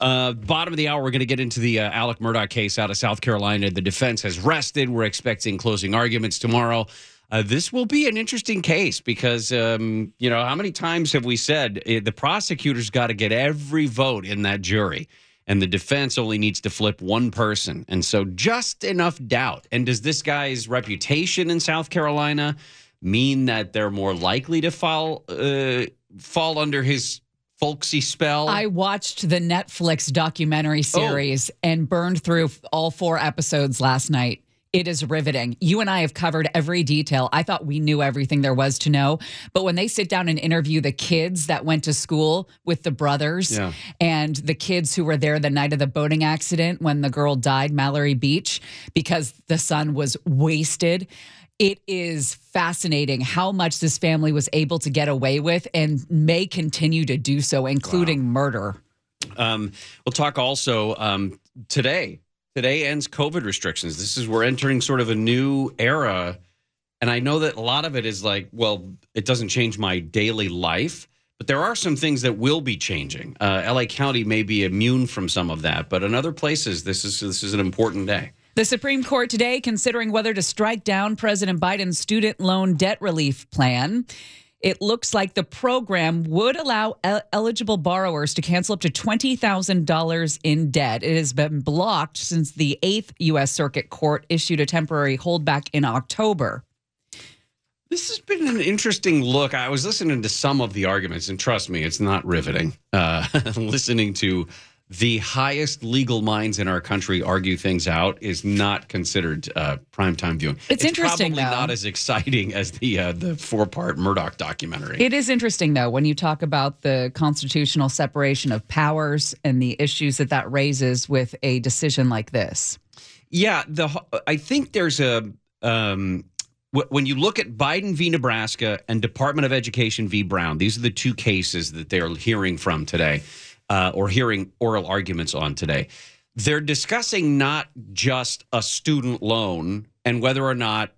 Uh, bottom of the hour, we're going to get into the uh, Alec Murdaugh case out of South Carolina. The defense has rested. We're expecting closing arguments tomorrow. Uh, this will be an interesting case because, um, you know, how many times have we said uh, the prosecutor's got to get every vote in that jury? and the defense only needs to flip one person. And so just enough doubt. And does this guy's reputation in South Carolina mean that they're more likely to fall uh, fall under his folksy spell? I watched the Netflix documentary oh. series oh. and burned through all four episodes last night. It is riveting. You and I have covered every detail. I thought we knew everything there was to know. But when they sit down and interview the kids that went to school with the brothers yeah. and the kids who were there the night of the boating accident when the girl died, Mallory Beach, because the son was wasted, it is fascinating how much this family was able to get away with and may continue to do so, including wow. murder. Um, we'll talk also um, today today ends COVID restrictions. This is we're entering sort of a new era. And I know that a lot of it is like, well, it doesn't change my daily life, but there are some things that will be changing. Uh, LA County may be immune from some of that, but in other places, this is this is an important day. The Supreme Court today considering whether to strike down President Biden's student loan debt relief plan. It looks like the program would allow el- eligible borrowers to cancel up to $20,000 in debt. It has been blocked since the 8th U.S. Circuit Court issued a temporary holdback in October. This has been an interesting look. I was listening to some of the arguments, and trust me, it's not riveting. Uh, listening to the highest legal minds in our country argue things out is not considered uh, primetime viewing. It's, it's interesting, probably though. not as exciting as the uh, the four part Murdaugh documentary. It is interesting though when you talk about the constitutional separation of powers and the issues that that raises with a decision like this. Yeah, the I think there's a. Um, when you look at Biden v. Nebraska and Department of Education v. Brown, these are the two cases that they're hearing from today uh, or hearing oral arguments on today. They're discussing not just a student loan and whether or not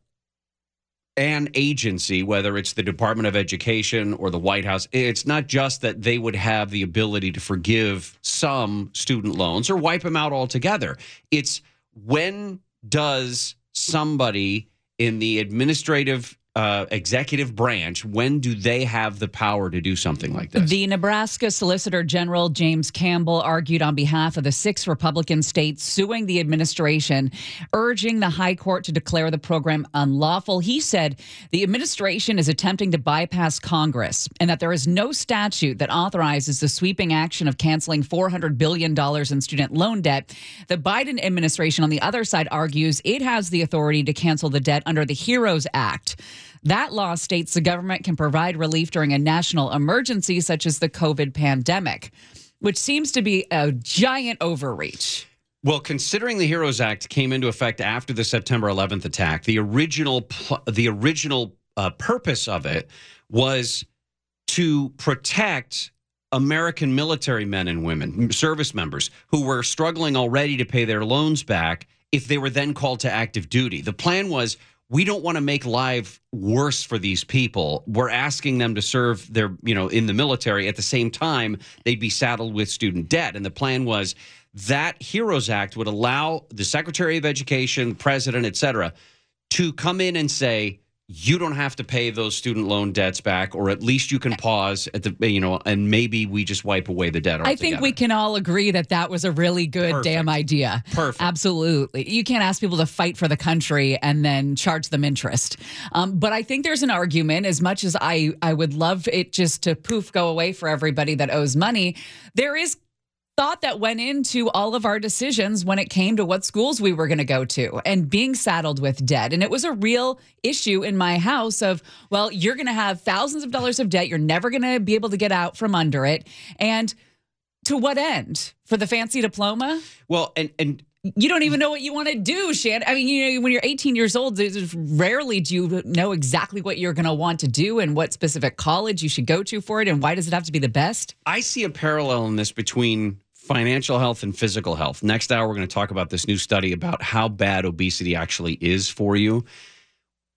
an agency, whether it's the Department of Education or the White House, it's not just that they would have the ability to forgive some student loans or wipe them out altogether. It's when does somebody in the administrative uh, executive branch, when do they have the power to do something like this? The Nebraska Solicitor General James Campbell argued on behalf of the six Republican states suing the administration, urging the High Court to declare the program unlawful. He said the administration is attempting to bypass Congress and that there is no statute that authorizes the sweeping action of canceling $400 billion in student loan debt. The Biden administration, on the other side, argues it has the authority to cancel the debt under the HEROES Act. That law states the government can provide relief during a national emergency, such as the COVID pandemic, which seems to be a giant overreach. Well, considering the Heroes Act came into effect after the September 11th attack, the original pl- the original uh, purpose of it was to protect American military men and women, service members who were struggling already to pay their loans back if they were then called to active duty. The plan was we don't want to make life worse for these people. We're asking them to serve their, you know, in the military. At the same time, they'd be saddled with student debt. And the plan was that HEROES Act would allow the Secretary of Education, President, et cetera, to come in and say, you don't have to pay those student loan debts back, or at least you can pause at the, you know, and maybe we just wipe away the debt. Altogether. I think we can all agree that that was a really good Perfect. damn idea. Perfect. Absolutely. You can't ask people to fight for the country and then charge them interest. Um, but I think there's an argument, as much as I, I would love it just to poof go away for everybody that owes money, there is thought that went into all of our decisions when it came to what schools we were going to go to and being saddled with debt. And it was a real issue in my house of, well, you're going to have thousands of dollars of debt. You're never going to be able to get out from under it. And to what end? For the fancy diploma? Well, and, and, you don't even know what you want to do, Shan. I mean, you know, when you're 18 years old, rarely do you know exactly what you're going to want to do and what specific college you should go to for it, and why does it have to be the best? I see a parallel in this between financial health and physical health. Next hour, we're going to talk about this new study about how bad obesity actually is for you.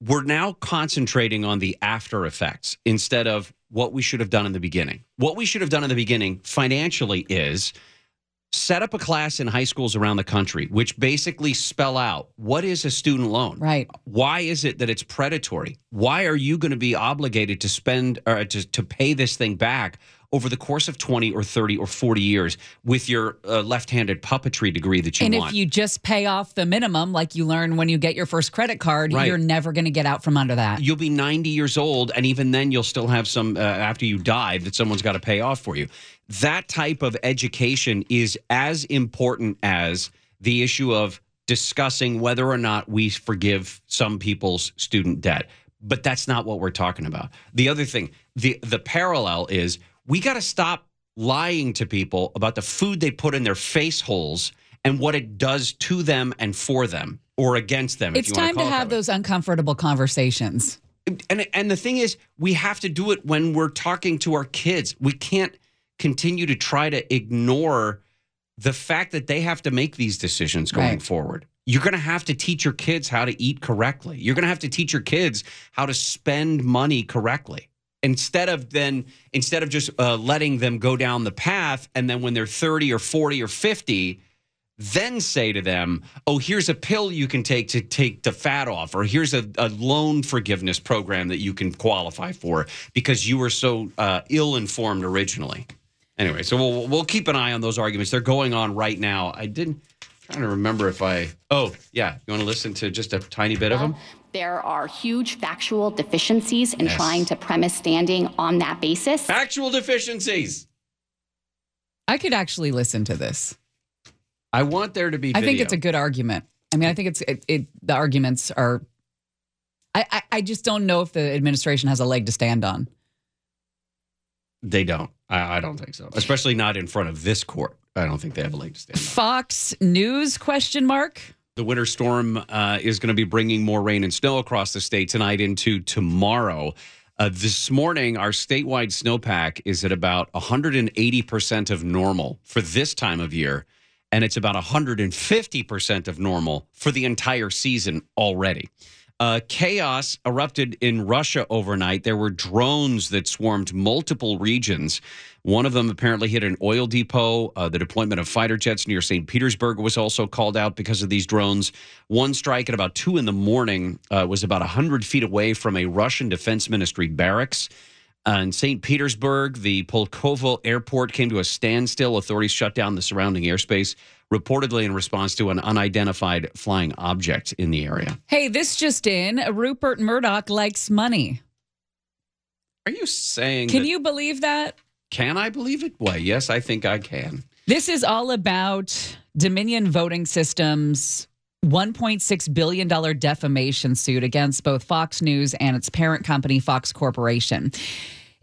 We're now concentrating on the after effects instead of what we should have done in the beginning. What we should have done in the beginning financially is set up a class in high schools around the country which basically spell out what is a student loan Right. why is it that it's predatory why are you going to be obligated to spend or to, to pay this thing back over the course of 20 or 30 or 40 years with your uh, left-handed puppetry degree that you and want And if you just pay off the minimum, like you learn when you get your first credit card, Right. you're never going to get out from under that. you'll be 90 years old and even then you'll still have some uh, after you die that someone's got to pay off for you that type of education is as important as the issue of discussing whether or not we forgive some people's student debt but that's not what we're talking about the other thing the the parallel is we got to stop lying to people about the food they put in their face holes and what it does to them and for them or against them if It's time to have those uncomfortable conversations. and and the thing is we have to do it when we're talking to our kids. We can't continue to try to ignore the fact that they have to make these decisions going Right. forward. You're going to have to teach your kids how to eat correctly. You're going to have to teach your kids how to spend money correctly instead of then instead of just uh, letting them go down the path and then when they're 30 or 40 or 50 then say to them, "Oh, here's a pill you can take to take the fat off, or here's a, a loan forgiveness program that you can qualify for because you were so uh, ill-informed originally." Anyway, so we'll we'll keep an eye on those arguments. They're going on right now. I didn't trying to remember if I. Oh, yeah. You want to listen to just a tiny bit of them? There are huge factual deficiencies in Yes. trying to premise standing on that basis. Factual deficiencies. I could actually listen to this. I want there to be. I think it's a good argument. I mean, I think it's it, it the arguments are. I, I I just don't know if the administration has a leg to stand on. They don't. I, I don't think so. Especially not in front of this court. I don't think they have a leg to stand on. Fox News question mark. The winter storm uh, is going to be bringing more rain and snow across the state tonight into tomorrow. Uh, this morning, our statewide snowpack is at about 180% of normal for this time of year, and it's about 150% of normal for the entire season already. Uh, chaos erupted in Russia overnight. There were drones that swarmed multiple regions. One of them apparently hit an oil depot. Uh, the deployment of fighter jets near St. Petersburg was also called out because of these drones. One strike at about two in the morning uh, was about 100 feet away from a Russian Defense Ministry barracks. Uh, in St. Petersburg, the Pulkovo airport came to a standstill. Authorities shut down the surrounding airspace, reportedly in response to an unidentified flying object in the area. Hey, this just in: Rupert Murdoch likes money. Are you saying? Can you believe that? Can I believe it? Why, yes, I think I can. This is all about Dominion Voting Systems. $1.6 billion defamation suit against both Fox News and its parent company, Fox Corporation.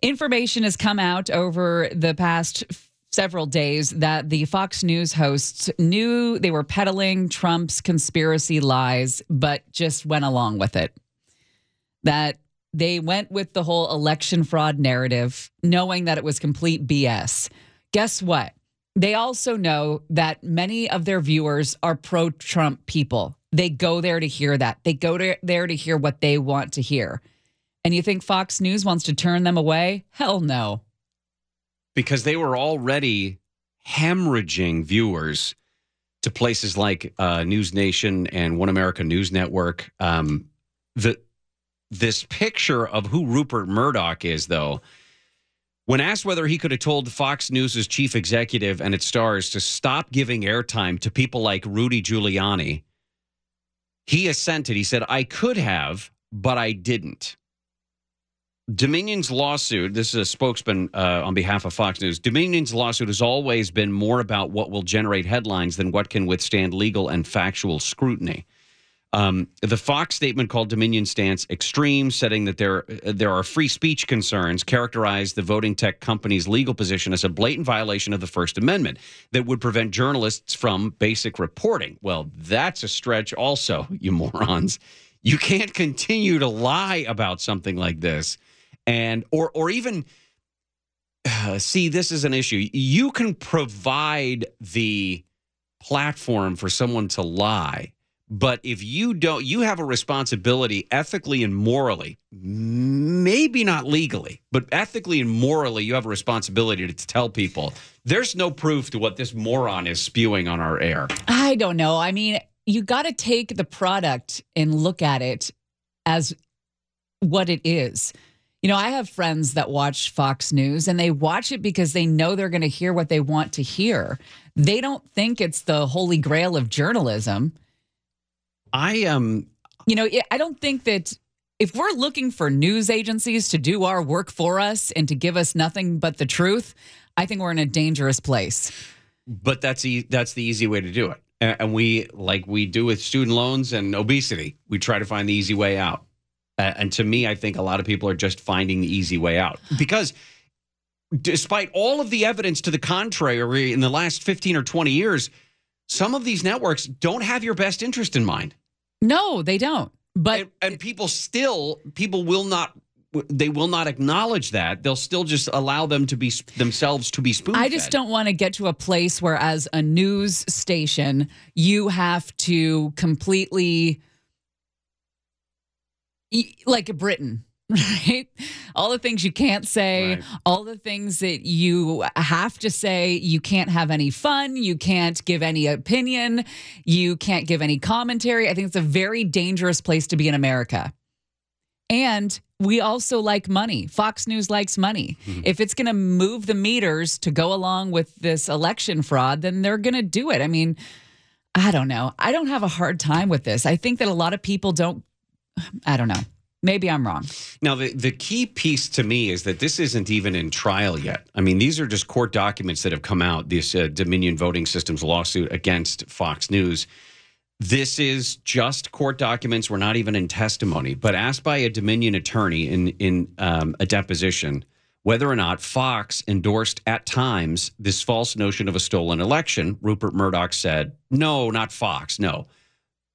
Information has come out over the past several days that the Fox News hosts knew they were peddling Trump's conspiracy lies, but just went along with it. That they went with the whole election fraud narrative, knowing that it was complete BS. Guess what? They also know that many of their viewers are pro Trump people. They go there to hear that. They go to, there to hear what they want to hear. And you think Fox News wants to turn them away? Hell no. Because they were already hemorrhaging viewers to places like uh, News Nation and One America News Network. Um, the this picture of who Rupert Murdoch is, though, when asked whether he could have told Fox News' chief executive and its stars to stop giving airtime to people like Rudy Giuliani, he assented. He said, I could have, but I didn't. Dominion's lawsuit, this is a spokesman uh, on behalf of Fox News. Dominion's lawsuit has always been more about what will generate headlines than what can withstand legal and factual scrutiny. Um, the Fox statement called Dominion stance extreme, setting that there there are free speech concerns, characterized the voting tech company's legal position as a blatant violation of the First Amendment that would prevent journalists from basic reporting. Well, that's a stretch, also, you morons. You can't continue to lie about something like this, and or or even uh, see this is an issue. You can provide the platform for someone to lie But if you don't, you have a responsibility ethically and morally, maybe not legally, but ethically and morally, you have a responsibility to, to tell people there's no proof to what this moron is spewing on our air. I don't know. I mean, you got to take the product and look at it as what it is. You know, I have friends that watch Fox News and they watch it because they know they're going to hear what they want to hear. They don't think it's the holy grail of journalism. I um You know, I don't think that if we're looking for news agencies to do our work for us and to give us nothing but the truth, I think we're in a dangerous place. but that's e- that's the easy way to do it. And we like we do with student loans and obesity, we try to find the easy way out. Uh, and to me, I think a lot of people are just finding the easy way out because despite all of the evidence to the contrary in the last 15 or 20 years, some of these networks don't have your best interest in mind. No, they don't. But and, and people still people will not they will not acknowledge that they'll still just allow them to be themselves to be spoon I just don't want to get to a place where, as a news station, you have to completely, like Britain, right? All the things you can't say, Right. all the things that you have to say. You can't have any fun. You can't give any opinion. You can't give any commentary. I think it's a very dangerous place to be in America. And we also like money. Fox News likes money. Mm-hmm. If it's going to move the meters to go along with this election fraud, then they're going to do it. I mean, I don't know. I don't have a hard time with this. I think that a lot of people don't, I don't know. Maybe I'm wrong. Now, the, the key piece to me is that this isn't even in trial yet. I mean, these are just court documents that have come out, this uh, Dominion Voting Systems lawsuit against Fox News. This is just court documents. We're not even in testimony, but asked by a Dominion attorney in, in um, a deposition whether or not Fox endorsed at times this false notion of a stolen election, Rupert Murdoch said, no, not Fox, no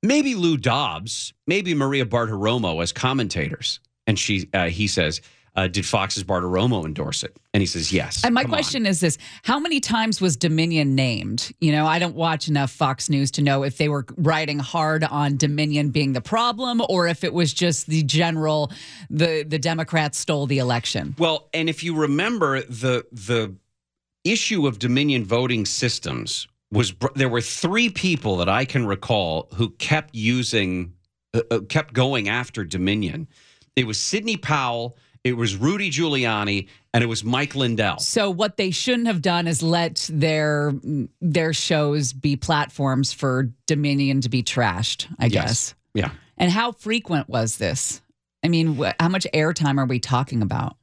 maybe Lou Dobbs, maybe Maria Bartiromo as commentators. And she, uh, he says, uh, did Fox's Bartiromo endorse it? And he says, yes. And my Come on. question is this How many times was Dominion named? You know, I don't watch enough Fox News to know if they were riding hard on Dominion being the problem or if it was just the general, the, the Democrats stole the election. Well, and if you remember the the issue of Dominion voting systems was br- there were three people that I can recall who kept using uh, uh, kept going after Dominion. It was Sidney Powell, it was Rudy Giuliani, and it was Mike Lindell. So what they shouldn't have done is let their their shows be platforms for Dominion to be trashed, I guess. Yeah. And how frequent was this? I mean, wh- how much airtime are we talking about?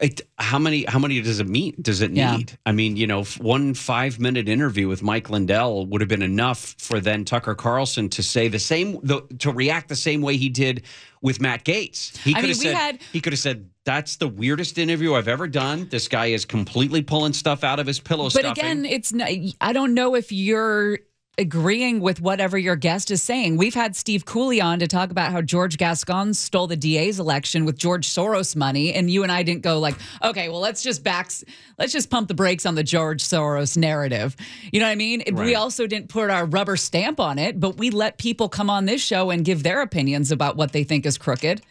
It, how many how many does it mean does it Yeah. need i mean you know one five minute interview with mike lindell would have been enough for then tucker carlson to say the same the, to react the same way he did with matt gaetz he I could mean, have said had- he could have said that's the weirdest interview i've ever done this guy is completely pulling stuff out of his pillow But stuffing. again, it's not, I don't know if you're agreeing with whatever your guest is saying. We've had Steve Cooley on to talk about how George Gascon stole the DA's election with George Soros money, and you and I didn't go like, okay, well, let's just back, let's just pump the brakes on the George Soros narrative. You know what I mean? We also didn't put our rubber stamp on it, but we let people come on this show and give their opinions about what they think is crooked.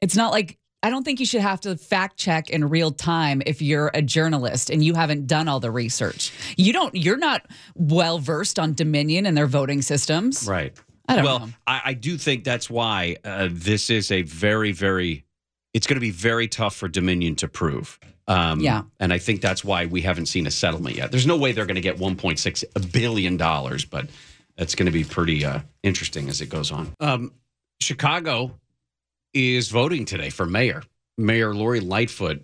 It's not like I don't think you should have to fact check in real time if you're a journalist and you haven't done all the research. You don't you're not well versed on Dominion and their voting systems. right I don't well know. I, I do think that's why uh, this is a very very it's going to be very tough for dominion to prove um, Yeah. and i think that's why we haven't seen a settlement yet there's no way they're going to get 1.6 billion dollars but that's going to be pretty uh, interesting as it goes on um, chicago is voting today for mayor. Mayor lori lightfoot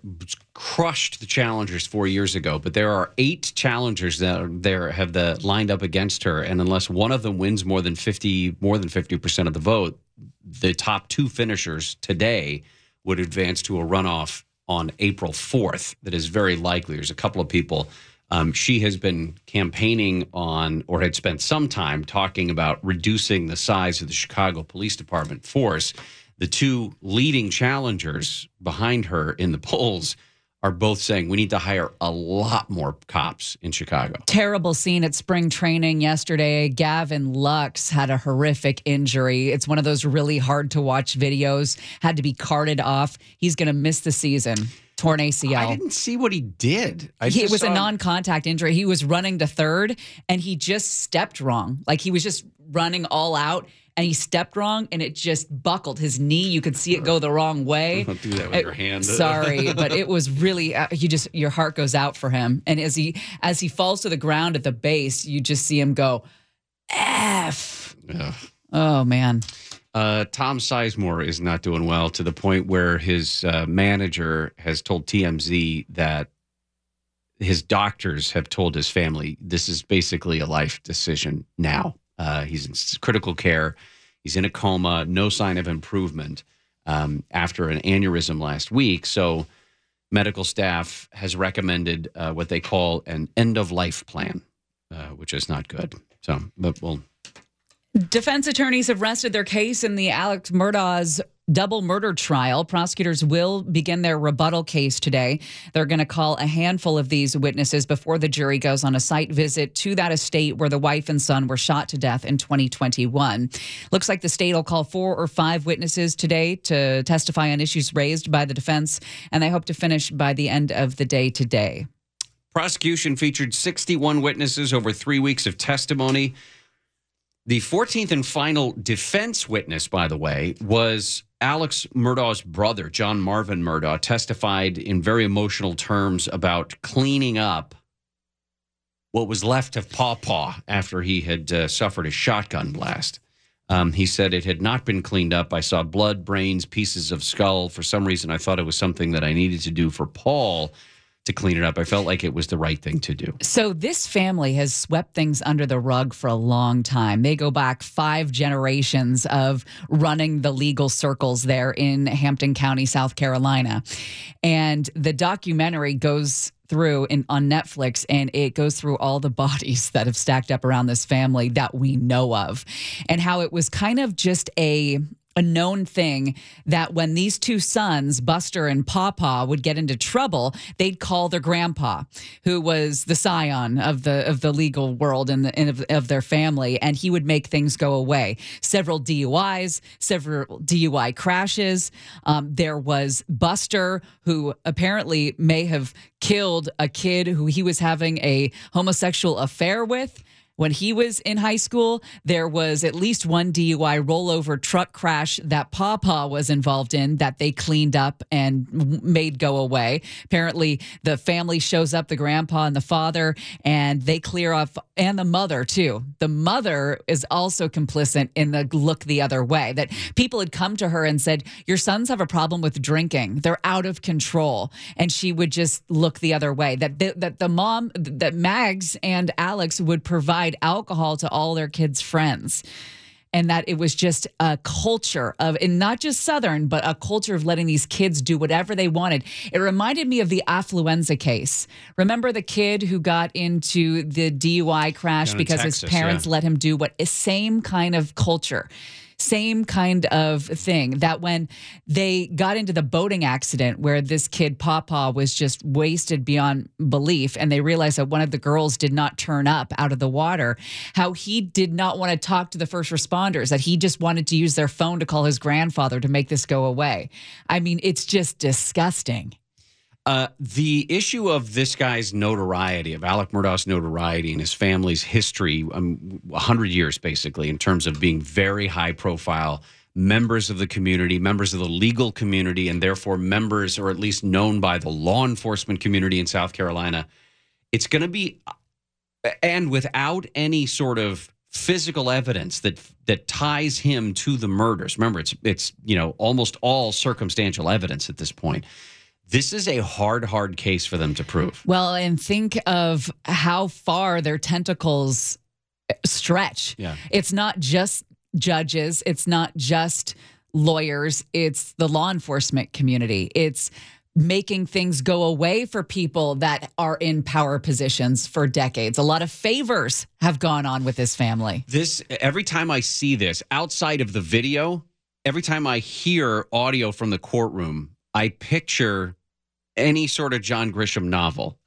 crushed the challengers four years ago but there are eight challengers that are there have the lined up against her. And unless one of them wins more than 50 more than 50% of the vote the top two finishers today would advance to a runoff on april 4th that is very likely. There's a couple of people. Um, she has been campaigning on or had spent some time talking about reducing the size of the chicago police department force the two leading challengers behind her in the polls are both saying we need to hire a lot more cops in Chicago. Terrible scene at spring training yesterday. Gavin Lux had a horrific injury. It's one of those really hard to watch videos, had to be carted off. He's going to miss the season. Torn ACL. I didn't see what he did. I He, it was a non-contact injury. He was running to third, and he just stepped wrong. Like he was just running all out, and he stepped wrong, and it just buckled his knee. You could see it go the wrong way. Don't do that with your hand. Sorry, but it was really uh, you just your heart goes out for him, and as he as he falls to the ground at the base, you just see him go, "F." Ugh. Oh man, Uh, Tom Sizemore is not doing well to the point where his uh, manager has told TMZ that his doctors have told his family this is basically a life decision now. Uh, he's in critical care. He's in a coma, no sign of improvement um, after an aneurysm last week. So, medical staff has recommended uh, what they call an end of life plan, uh, which is not good. So, but we'll Defense attorneys have rested their case in the Alex Murdaugh's double murder trial. Prosecutors will begin their rebuttal case today. They're going to call a handful of these witnesses before the jury goes on a site visit to that estate where the wife and son were shot to death in 2021. Looks like the state will call four or five witnesses today to testify on issues raised by the defense, and they hope to finish by the end of the day today. Prosecution featured 61 witnesses over three weeks of testimony. The 14th and final defense witness, by the way, was Alex Murdaugh's brother, John Marvin Murdaugh, testified in very emotional terms about cleaning up what was left of Paw Paw after he had uh, suffered a shotgun blast. Um, he said it had not been cleaned up. I saw blood, brains, pieces of skull. For some reason, I thought it was something that I needed to do for Paul to clean it up. I felt like it was the right thing to do. So this family has swept things under the rug for a long time. They go back five generations of running the legal circles there in Hampton County, South Carolina. And the documentary goes through in on Netflix and it goes through all the bodies that have stacked up around this family that we know of and how it was kind of just a a known thing that when these two sons, Buster and Papa, would get into trouble, they'd call their grandpa, who was the scion of the of the legal world and, the, and of, of their family, and he would make things go away. Several DUIs, several DUI crashes. Um, there was Buster, who apparently may have killed a kid who he was having a homosexual affair with. When he was in high school, there was at least one DUI rollover truck crash that Pawpaw was involved in that they cleaned up and made go away. Apparently, the family shows up, the grandpa and the father, and they clear off, and the mother too. The mother is also complicit in the look the other way. That people had come to her and said, Your sons have a problem with drinking, they're out of control. And she would just look the other way. That the, that the mom, that Mags and Alex would provide alcohol to all their kids' friends. And that it was just a culture of, and not just Southern, but a culture of letting these kids do whatever they wanted. It reminded me of the affluenza case. Remember the kid who got into the DUI crash Down because his parents yeah. let him do what same kind of culture same kind of thing that when they got into the boating accident where this kid papa was just wasted beyond belief and they realized that one of the girls did not turn up out of the water how he did not want to talk to the first responders that he just wanted to use their phone to call his grandfather to make this go away. I mean it's just disgusting Uh, the issue of this guy's notoriety, of Alec Murdaugh's notoriety and his family's history, um, 100 years basically, in terms of being very high profile members of the community, members of the legal community, and therefore members, or at least known by the law enforcement community in South Carolina. It's going to be, and without any sort of physical evidence that that ties him to the murders. Remember, it's it's you know almost all circumstantial evidence at this point. This is a hard, hard case for them to prove. well and think of how far their tentacles eh, stretch Yeah. It's not just judges, it's not just lawyers, it's the law enforcement community. It's making things go away for people that are in power positions for decades. A lot of favors have gone on with this family. This every time I see this outside of the video, every time I hear audio from the courtroom, I picture any sort of John Grisham novel.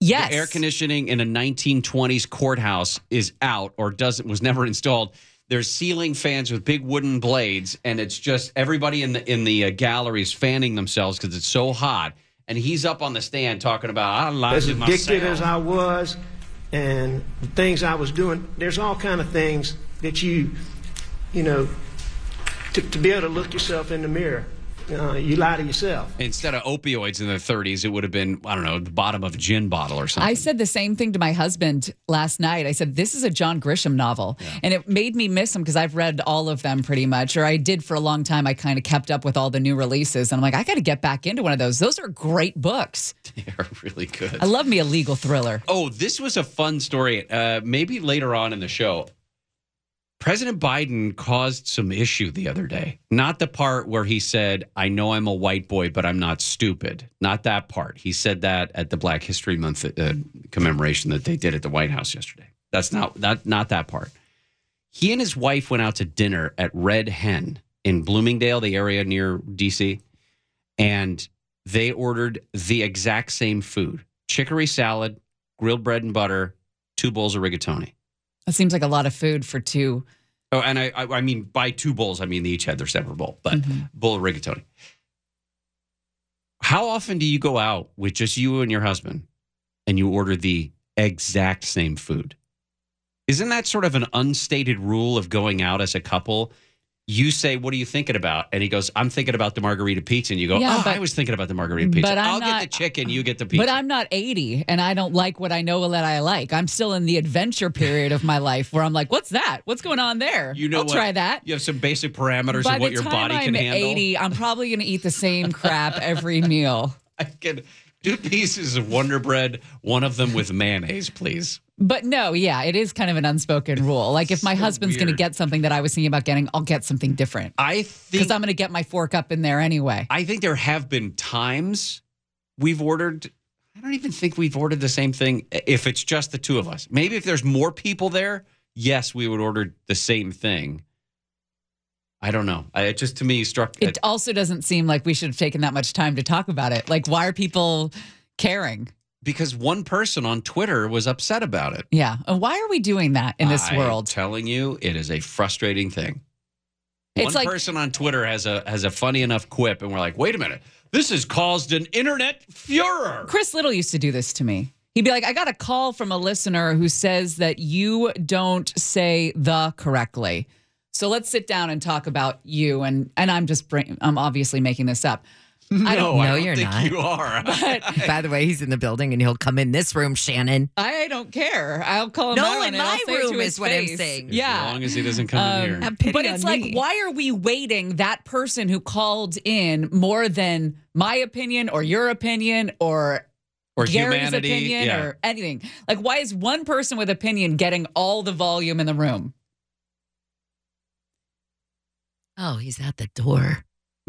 Yes. The air conditioning in a 1920s courthouse is out or doesn't was never installed. There's ceiling fans with big wooden blades, and it's just everybody in the in the uh, galleries fanning themselves because it's so hot. And he's up on the stand talking about I lied as to addicted as I was and the things I was doing, there's all kind of things that you, you know, to, to be able to look yourself in the mirror, uh, you lie to yourself. Instead of opioids in the 30s, it would have been I don't know the bottom of a gin bottle or something. I said the same thing to my husband last night. I said, This is a John Grisham novel. And it made me miss him because I've read all of them pretty much, or I did for a long time. I kind of kept up with all the new releases. And I'm like, I got to get back into one of those. Those are great books. They're really good. I love me a legal thriller. Oh, this was a fun story. Uh, maybe later on in the show. President Biden caused some issue the other day. Not the part where he said, I know I'm a white boy, but I'm not stupid. Not that part. He said that at the Black History Month uh, commemoration that they did at the White House yesterday. That's not that not that part. He and his wife went out to dinner at Red Hen in Bloomingdale, the area near DC, and they ordered the exact same food: chicory salad, grilled bread and butter, two bowls of rigatoni. That seems like a lot of food for two. Oh, and I, I, I mean by two bowls, I mean they each had their separate bowl, but mm-hmm. bowl of rigatoni. How often do you go out with just you and your husband, and you order the exact same food? Isn't that sort of an unstated rule of going out as a couple? You say, "What are you thinking about?" And he goes, "I'm thinking about the margarita pizza." And you go, Yeah, "Oh, but- I was thinking about the margarita pizza. but I'm I'll get not- the chicken, you get the pizza." But I'm not 80 and I don't like what I know that I like. I'm still in the adventure period of my life where I'm like, what's that? What's going on there? you know I'll what? try that. You have some basic parameters By of what your body I'm can handle. 80, I'm probably going to eat the same crap every meal. I can two pieces of Wonder Bread, one of them with mayonnaise, please. But no, yeah, it is kind of an unspoken rule. Like if my So husband's going to get something that I was thinking about getting, I'll get something different I think because I'm going to get my fork up in there anyway. I think there have been times we've ordered. I don't even think we've ordered the same thing if it's just the two of us. Maybe if there's more people there, yes, we would order the same thing. I don't know. I, it just to me struck. It also doesn't seem like we should have taken that much time to talk about it. Like, why are people caring? because one person on Twitter was upset about it. Yeah. And why are we doing that in this I'm world? telling you, it is a frustrating thing. It's one like- person on Twitter has a has a funny enough quip, and we're like, wait a minute, this has caused an internet furor. Chris Little used to do this to me. He'd be like, I got a call from a listener who says that you don't say the correctly. So let's sit down and talk about you. And and I'm just bring, I'm obviously making this up. I don't no, I don't you're think not. you are. By the way, he's in the building and he'll come in this room, Shannon. I don't care. I'll call him No, out on in it. I'll my say room is what I'm face. saying. Yeah. As long as he doesn't come in Um, here. Have pity but it's like, me. why are we waiting that person who called in more than my opinion or your opinion or Or Gary's humanity. opinion yeah. or anything? Like, why is one person with opinion getting all the volume in the room? Oh, he's at the door.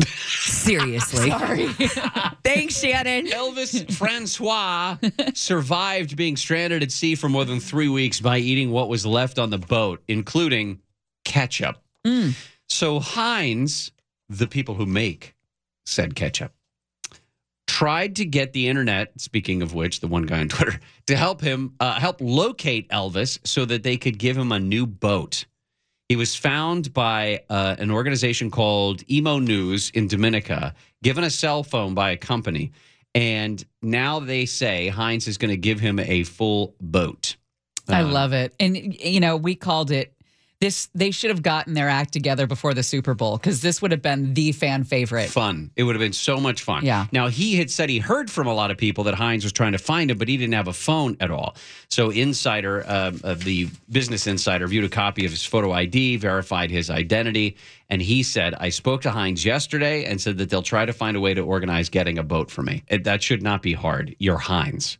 Seriously. Sorry. Thanks, Shannon. Elvis Francois survived being stranded at sea for more than three weeks by eating what was left on the boat, including ketchup. Mm. So Heinz, the people who make said ketchup, tried to get the internet. Speaking of which, the one guy on Twitter to help him uh, help locate Elvis so that they could give him a new boat. He was found by uh, an organization called Emo News in Dominica, given a cell phone by a company, and now they say Heinz is going to give him a full boat. I Uh, love it. And, you know, we called it this. They should have gotten their act together before the Super Bowl because this would have been the fan favorite. fun. It would have been so much fun. Yeah. Now he had said he heard from a lot of people that Heinz was trying to find him, but he didn't have a phone at all. So Insider uh, of the Business Insider viewed a copy of his photo ID, verified his identity, and he said, "I spoke to Heinz yesterday and said that they'll try to find a way to organize getting a boat for me. It, that should not be hard. You're Heinz."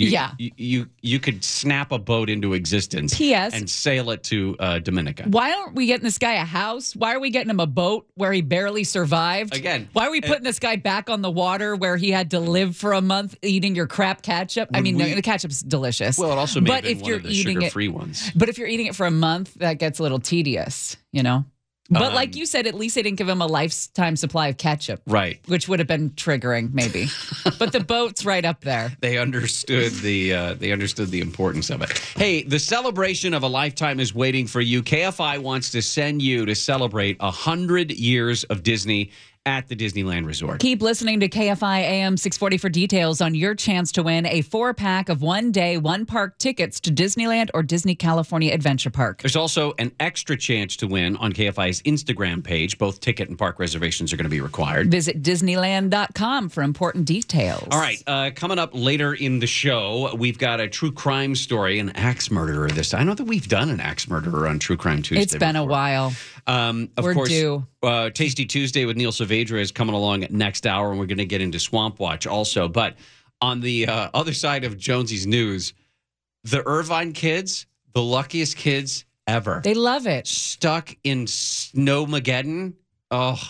You, Yeah. you, you you could snap a boat into existence P.S. and sail it to uh, Dominica. Why aren't we getting this guy a house? Why are we getting him a boat where he barely survived? Again, Why are we putting this guy back on the water where he had to live for a month eating your crap ketchup? I mean, we- the ketchup's delicious. Well, it also may but if you're eating it, sugar-free ones. but if you're eating it for a month, that gets a little tedious, you know. But like you said, at least they didn't give him a lifetime supply of ketchup, Right. which would have been triggering, maybe. but the boat's right up there. They understood the uh, they understood the importance of it. Hey, the celebration of a lifetime is waiting for you. KFI wants to send you to celebrate a hundred years of Disney at the Disneyland Resort. Keep listening to KFI AM 640 for details on your chance to win a four pack of one day, one park tickets to Disneyland or Disney California Adventure Park. There's also an extra chance to win on KFI's Instagram page. Both ticket and park reservations are going to be required. Visit Disneyland.com for important details. All right, uh, coming up later in the show, we've got a true crime story, an axe murderer. This time. I know that we've done an axe murderer on True Crime Tuesday. It's been a while. Um, of We're course, due. Uh, Tasty Tuesday with Neil Saavedra is coming along next hour, and we're going to get into Swamp Watch also. But on the uh, other side of Jonesy's news, the Irvine kids, the luckiest kids ever, They love it. stuck in Snowmageddon. Oh,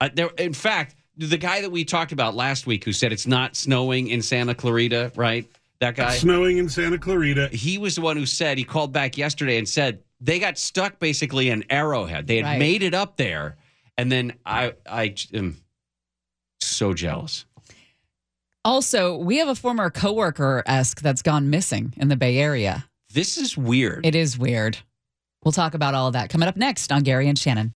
uh, there. In fact, the guy that we talked about last week, who said it's not snowing in Santa Clarita, right? That guy Snowing in Santa Clarita. he was the one who said he called back yesterday and said they got stuck basically in Arrowhead. They had Right. made it up there, and then I I am so jealous. Also, we have a former coworker esque that's gone missing in the Bay Area. This is weird. It is weird. We'll talk about all of that coming up next on Gary and Shannon.